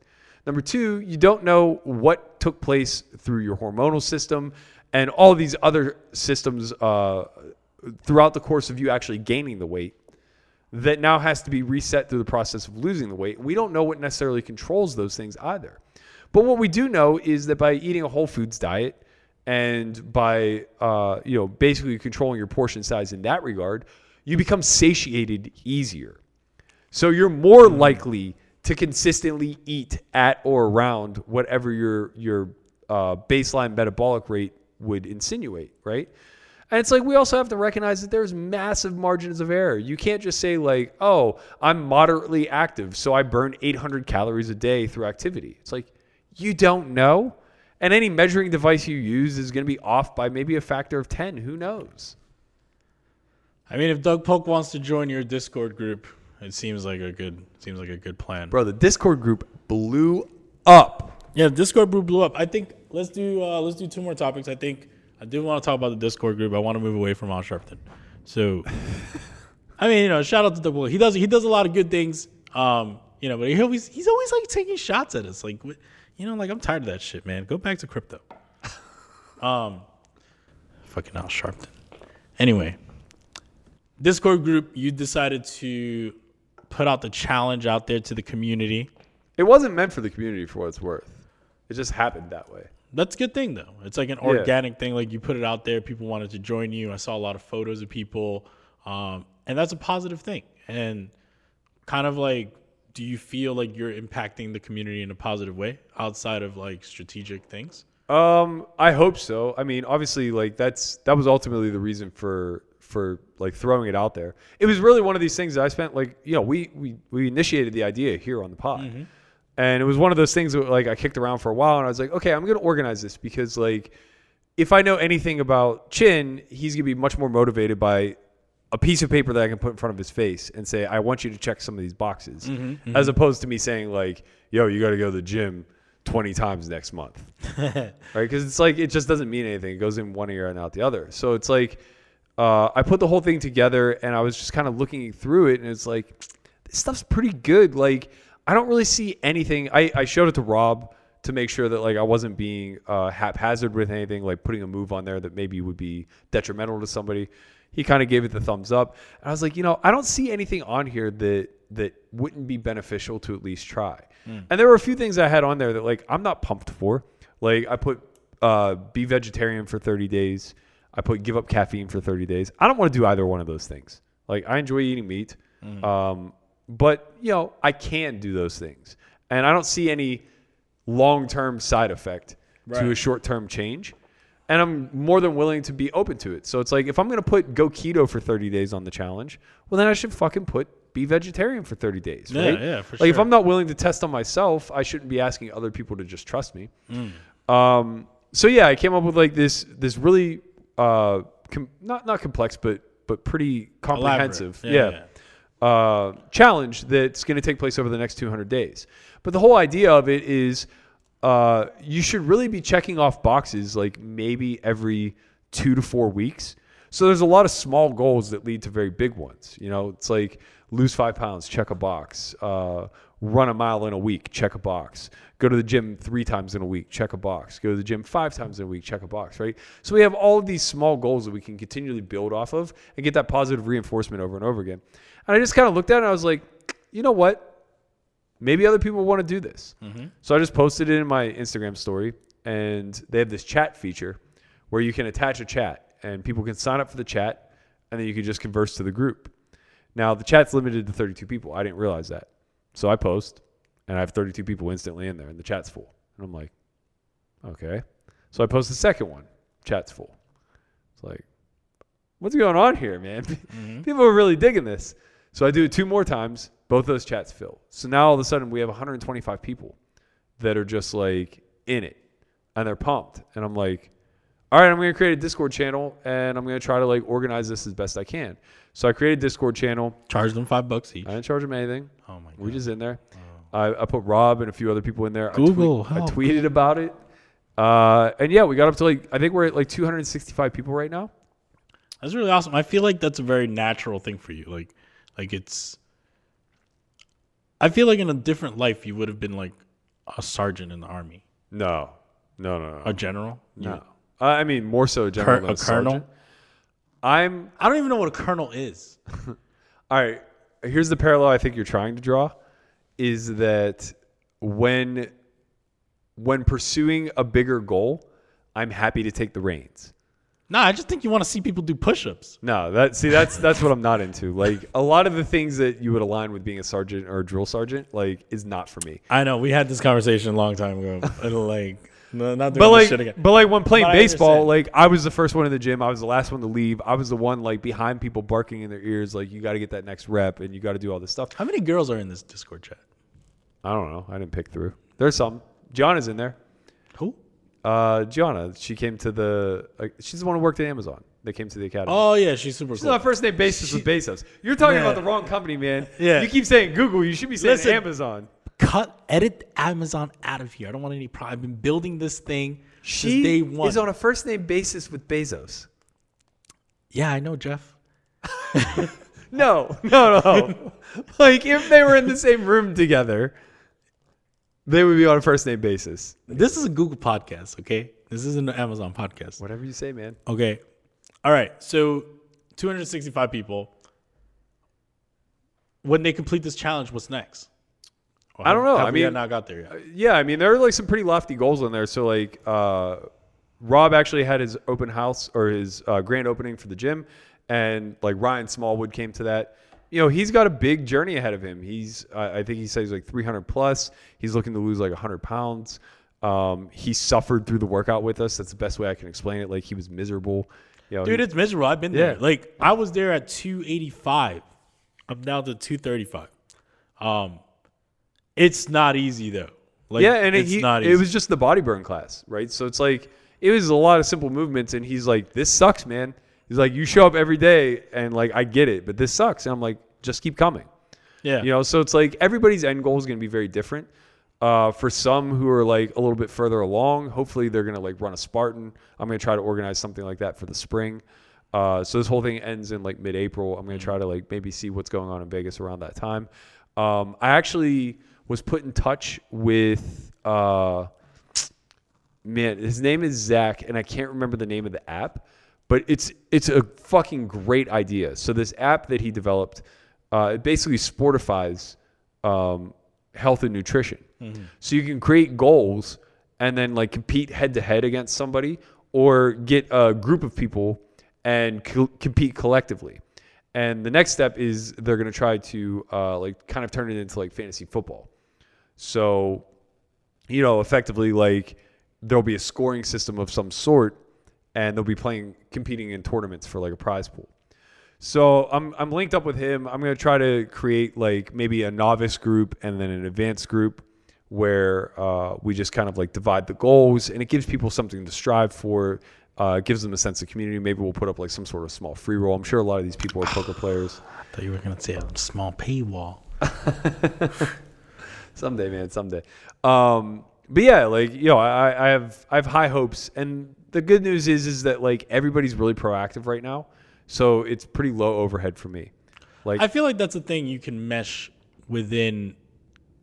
Number two, you don't know what took place through your hormonal system and all these other systems uh, throughout the course of you actually gaining the weight that now has to be reset through the process of losing the weight. We don't know what necessarily controls those things either. But what we do know is that by eating a whole foods diet and by uh, you know basically controlling your portion size in that regard, you become satiated easier. So you're more likely to consistently eat at or around whatever your your uh, baseline metabolic rate would insinuate, right? And it's like we also have to recognize that there's massive margins of error. You can't just say like, "Oh, I'm moderately active, so I burn 800 calories a day through activity." It's like you don't know, and any measuring device you use is going to be off by maybe a factor of 10. Who knows? I mean, if Doug Polk wants to join your Discord group, it seems like a good seems like a good plan. Bro, the Discord group blew up. Yeah, the Discord group blew up. I think let's do uh, let's do two more topics. I think I do want to talk about the Discord group. I want to move away from Al Sharpton. So, I mean, you know, shout out to the boy. He does he does a lot of good things. Um, you know, but he always he's always like taking shots at us. Like, you know, like I'm tired of that shit, man. Go back to crypto. Um, fucking Al Sharpton. Anyway, Discord group, you decided to put out the challenge out there to the community. It wasn't meant for the community for what it's worth. It just happened that way. That's a good thing though. It's like an organic thing. Like you put it out there, people wanted to join you. I saw a lot of photos of people, um, and that's a positive thing. And kind of like, do you feel like you're impacting the community in a positive way outside of like strategic things? Um, I hope so. I mean, obviously, like that's that was ultimately the reason for for like throwing it out there. It was really one of these things that I spent like you know we we we initiated the idea here on the pod, mm-hmm. and it was one of those things that like I kicked around for a while, and I was like, okay, I'm gonna organize this because like if I know anything about Chin, he's gonna be much more motivated by a piece of paper that I can put in front of his face and say, I want you to check some of these boxes, mm-hmm, mm-hmm. as opposed to me saying like, yo, you got to go to the gym 20 times next month right? Because it's like it just doesn't mean anything. It goes in one ear and out the other. So it's like uh, I put the whole thing together, and I was just kind of looking through it, and it's like this stuff's pretty good. Like I don't really see anything. I, I showed it to Rob to make sure that like I wasn't being uh, haphazard with anything, like putting a move on there that maybe would be detrimental to somebody. He kind of gave it the thumbs up, and I was like, you know, I don't see anything on here that that wouldn't be beneficial to at least try. And there were a few things I had on there that like I'm not pumped for. Like I put uh, be vegetarian for 30 days. I put give up caffeine for 30 days. I don't want to do either one of those things. Like I enjoy eating meat, um, but you know I can do those things, and I don't see any long term side effect to a short term change. And I'm more than willing to be open to it. So it's like if I'm gonna put go keto for 30 days on the challenge, well then I should fucking put be vegetarian for 30 days, Yeah, right? yeah, for like if. I'm not willing to test on myself, I shouldn't be asking other people to just trust me. Mm. Um, so yeah, I came up with like this this really uh, com- not not complex, but but pretty comprehensive. Elaborate. Yeah. uh, challenge that's going to take place over the next 200 days. But the whole idea of it is uh, you should really be checking off boxes like maybe every two to four weeks. So there's a lot of small goals that lead to very big ones. You know, it's like lose five pounds, check a box. Uh, run a mile in a week, check a box. Go to the gym three times in a week, check a box. Go to the gym five times in a week, check a box, right? So we have all of these small goals that we can continually build off of and get that positive reinforcement over and over again. And I just kind of looked at it and I was like, you know what? Maybe other people want to do this. Mm-hmm. So I just posted it in my Instagram story and they have this chat feature where you can attach a chat and people can sign up for the chat and then you can just converse to the group. Now the chat's limited to 32 people. I didn't realize that. So I post and I have 32 people instantly in there and the chat's full. And I'm like, okay. So I post the second one, chat's full. It's like, what's going on here, man? Mm-hmm. People are really digging this. So I do it two more times, both those chats fill. So now all of a sudden we have 125 people that are just like in it and they're pumped. And I'm like, all right, I'm going to create a Discord channel and I'm going to try to like organize this as best I can. So I created a Discord channel. Charge them five bucks each. I didn't charge them anything. Oh my god. We just in there. I, I put Rob and a few other people in there. Google, I, tweet- I tweeted about it. Uh, and yeah, we got up to like, I think we're at like 265 people right now. That's really awesome. I feel like that's a very natural thing for you. Like, like it's. I feel like in a different life you would have been like a sergeant in the army, No, no, no, no. a general. no. Uh, I mean, more so a general Cur- a a colonel? sergeant. I'm I don't even know what a colonel is. all right. Here's the parallel I think you're trying to draw is that when when pursuing a bigger goal, I'm happy to take the reins. Nah, I just think you want to see people do push-ups. No, that see that's that's what I'm not into. Like a lot of the things that you would align with being a sergeant or a drill sergeant, like, is not for me. I know we had this conversation a long time ago. like, no, not doing But like, shit again. but like when playing But baseball, understand. like I was the first one in the gym. I was the last one to leave. I was the one like behind people barking in their ears, like you got to get that next rep and you got to do all this stuff. How many girls are in this Discord chat? I don't know. I didn't pick through. There's some. Gianna's in there. Who? Uh, Gianna, she came to the. Like, she's the one who worked at Amazon. They came to the academy. Oh yeah, she's super She's cool. on a first name basis with Bezos. You're talking Yeah. about the wrong company, man. Yeah. You keep saying Google. You should be saying Listen. Amazon. Cut, edit Amazon out of here. I don't want any problem. I've been building this thing She since day one. is on a first name basis with Bezos. yeah, I know, Jeff. No, no, no. like if they were in the same room together, they would be on a first name basis. This is a Google podcast, okay? This isn't an Amazon podcast. Whatever you say, man. Okay. All right. So 265 people. When they complete this challenge, what's next? Or I don't know. have I we mean- not got there yet. Yeah, I mean there are like some pretty lofty goals in there. So like uh, Rob actually had his open house or his uh, grand opening for the gym, and like Ryan Smallwood came to that. You know, he's got a big journey ahead of him. He's I I think he says like 300 plus. He's looking to lose like 100 pounds. Um, he suffered through the workout with us. That's the best way I can explain it. Like he was miserable. You know, Dude, he- it's miserable. I've been there. Like I was there at 285. I'm down to 235. Um, it's not easy though. Like, yeah, and it, he, it was just the body burn class, right? So it's like it was a lot of simple movements, and he's like, "This sucks, man." He's like, "You show up every day, and like I get it, but this sucks." And I'm like, "Just keep coming." yeah. You know, so it's like everybody's end goal is going to be very different. Uh, for some who are like a little bit further along, hopefully they're going to like run a Spartan. I'm going to try to organize something like that for the spring. Uh, so this whole thing ends in like mid-April. I'm going to try to like maybe see what's going on in Vegas around that time. Um, I actually was put in touch with uh, man, his name is Zach, and I can't remember the name of the app, but it's it's a fucking great idea. So this app that he developed, uh, it basically sportifies um, health and nutrition. So you can create goals and then like compete head to head against somebody, or get a group of people and co- compete collectively. And the next step is they're going to try to uh, like kind of turn it into like fantasy football. So you know, effectively like there'll be a scoring system of some sort and they'll be playing competing in tournaments for like a prize pool. So I'm I'm linked up with him. I'm going to try to create like maybe a novice group and then an advanced group where uh, we just kind of like divide the goals and it gives people something to strive for. Uh, it gives them a sense of community. Maybe we'll put up like some sort of small free roll. I'm sure a lot of these people are poker players. I thought you were gonna say a small paywall. someday, man, someday. Um, but yeah, like you know, I, I have I have high hopes, and the good news is is that like everybody's really proactive right now, so it's pretty low overhead for me. Like I feel like that's a thing you can mesh within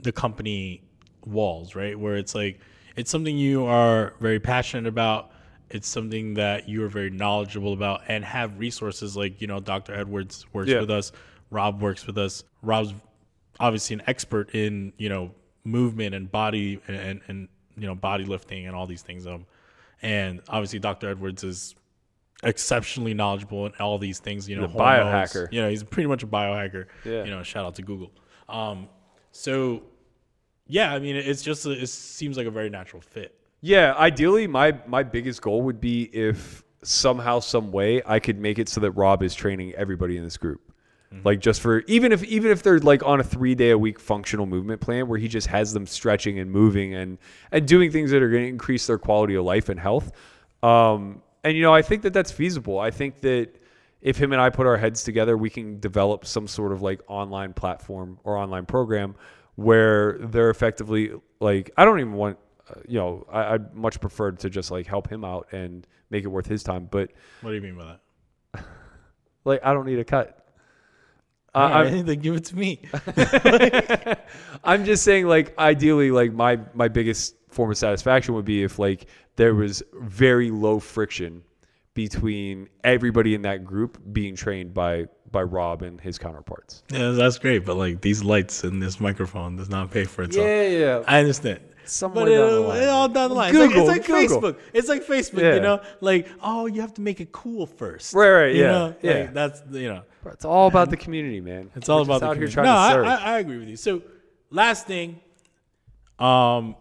the company walls, right? Where it's like it's something you are very passionate about. It's something that you are very knowledgeable about and have resources like, you know, Dr. Edwards works Yeah. with us, Rob works with us. Rob's obviously an expert in, you know, movement and body and, and you know, body lifting and all these things. Um and obviously Dr. Edwards is exceptionally knowledgeable in all these things, you know, biohacker. You know, he's pretty much a biohacker. Yeah. You know, shout out to Google. Um, so yeah, I mean, it's just a, it seems like a very natural fit. Yeah, ideally, my my biggest goal would be if somehow, some way, I could make it so that Rob is training everybody in this group. Like just for even if even if they're like on a three day a week functional movement plan where he just has them stretching and moving and and doing things that are going to increase their quality of life and health. Um, and you know, I think that that's feasible. I think that if him and I put our heads together, we can develop some sort of like online platform or online program where they're effectively like I don't even want uh, you know I, I'd much prefer to just like help him out and make it worth his time, but What do you mean by that? like I don't need a cut. Uh, right, then give it to me. I'm just saying, like, ideally, like my my biggest form of satisfaction would be if like there was very low friction between everybody in that group being trained by by Rob and his counterparts. yeah, that's great, but like these lights and this microphone does not pay for itself. Yeah, yeah. I understand. Somewhere But down the line. all down the line. Google, it's like, it's like. Facebook. It's like Facebook, Yeah. you know? Like, oh, you have to make it cool first. Right, right, You yeah, know? Like, yeah. that's, you know. It's all about the community, man. It's all We're about the out here community. trying no, to I. I, I agree with you. So, last thing, um,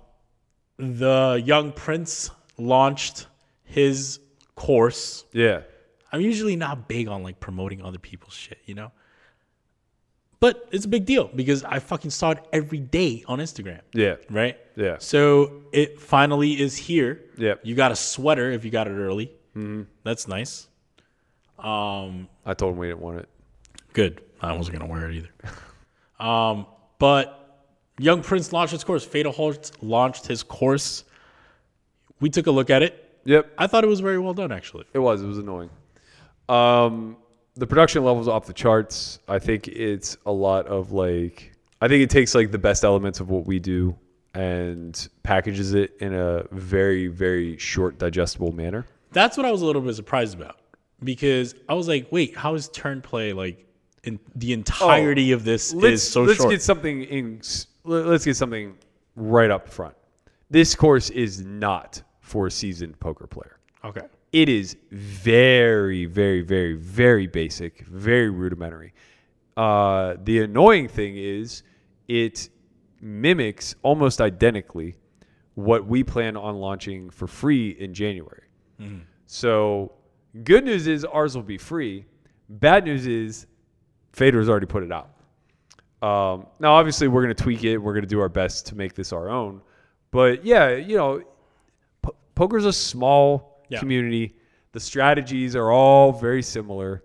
the young prince launched his course. yeah, I'm usually not big on like promoting other people's shit, you know. But it's a big deal because I fucking saw it every day on Instagram, yeah, right? Yeah. So it finally is here. Yeah. You got a sweater if you got it early. Mm-hmm. That's nice. Um, I told him we didn't want it. good. I wasn't gonna wear it either. um, but Young Prince launched his course. Fedor Holz launched his course. We took a look at it. Yep, I thought it was very well done, actually. It was. It was annoying. Um, the production levels off the charts. I think it's a lot of like. I think it takes like the best elements of what we do and packages it in a very very short digestible manner. That's what I was a little bit surprised about because I was like, wait, how is turn play like in the entirety of this is so let's short? get something in. Let's get something right up front. This course is not for a seasoned poker player. okay. it is very, very, very, very basic, very rudimentary. Uh, the annoying thing is it mimics almost identically what we plan on launching for free in January. So, good news is ours will be free. Bad news is Fedor's already put it out. Um, now, obviously, we're going to tweak it. We're going to do our best to make this our own. But yeah, you know, po- poker's a small Yeah. community. The strategies are all very similar.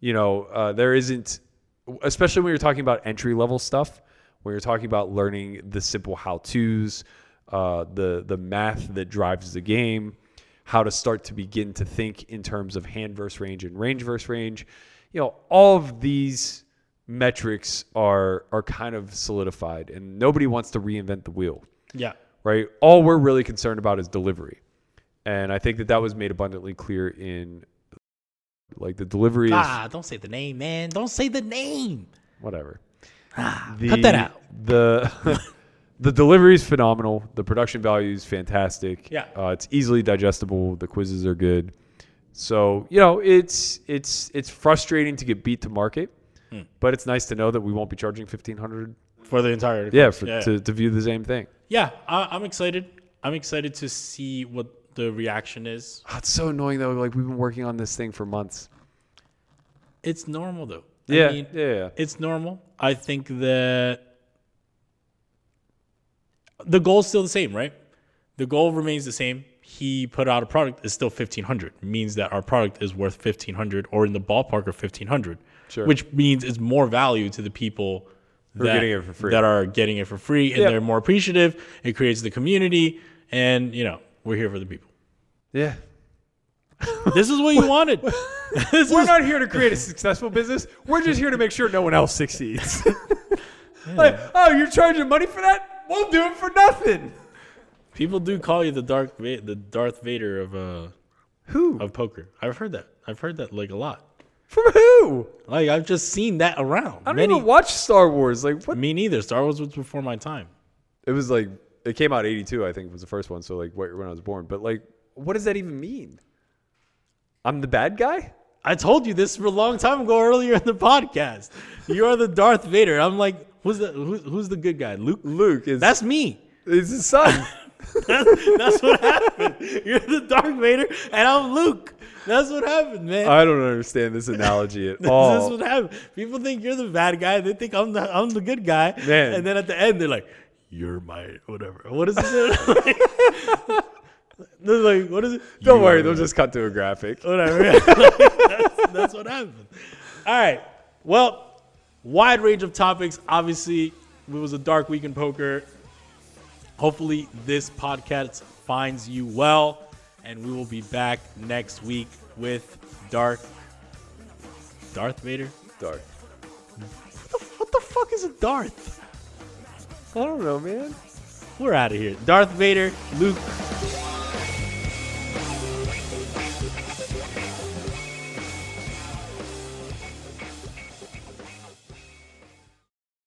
You know, uh, there isn't, especially when you're talking about entry level stuff, when you're talking about learning the simple how tos, uh, the the math that drives the game, how to start to begin to think in terms of hand versus range and range versus range. You know, all of these metrics are are kind of solidified, and nobody wants to reinvent the wheel Yeah. right? All we're really concerned about is delivery. And I think that that was made abundantly clear in like the delivery is Ah, don't say the name, man. Don't say the name. whatever. Ah, The, cut that out. The the delivery is phenomenal. The production value is fantastic. Yeah. Uh, it's easily digestible. The quizzes are good. So, you know, it's it's it's frustrating to get beat to market, Hmm. but it's nice to know that we won't be charging 1500 For the entire yeah, for, yeah. To, to view the same thing. Yeah, I, I'm excited. I'm excited to see what the reaction is. Oh, it's so annoying though. Like we've been working on this thing for months. It's normal though. Yeah, I mean, yeah, it's normal. I think that the goal's still the same, right? The goal remains the same. he put out a product is still 1500 means that our product is worth 1500 or in the ballpark of 1500 Sure. which means it's more value to the people are getting it for free. that are getting it for free and Yep. they're more appreciative it creates the community and you know we're here for the people Yeah. This is what you wanted We're is, not here to create a successful business. We're just here to make sure no one else succeeds. like, oh, you're charging money for that? We'll do it for nothing. people do call you the dark Va- the darth vader of uh Who? of poker i've heard that i've heard that like a lot From who? like i've just seen that around I don't Many- even watch Star Wars. Like, what? me neither star wars was before my time It was like it came out '82, I think, was the first one. So like when I was born. But like, what does that even mean? I'm the bad guy. I told you this for a long time ago earlier in the podcast. You are the Darth Vader. I'm like, who's the who's, who's the good guy? Luke. Luke is That's me. is his son. That's, that's what happened. You're the Darth Vader, and I'm Luke. That's what happened, man. I don't understand this analogy at This all. is what happened. People think you're the bad guy. They think I'm the I'm the good guy. Man. And then at the end, they're like, "You're my whatever." What is it? they're like, "What is it?" Don't You worry, they'll just cut to a graphic. whatever. that's, that's what happened. All right. Well, wide range of topics. Obviously, it was a dark week in poker. Hopefully, this podcast finds you well, and we will be back next week with Dark Darth Vader. Darth. What the, what the fuck is a Darth? I don't know, man. We're out of here. Darth Vader, Luke,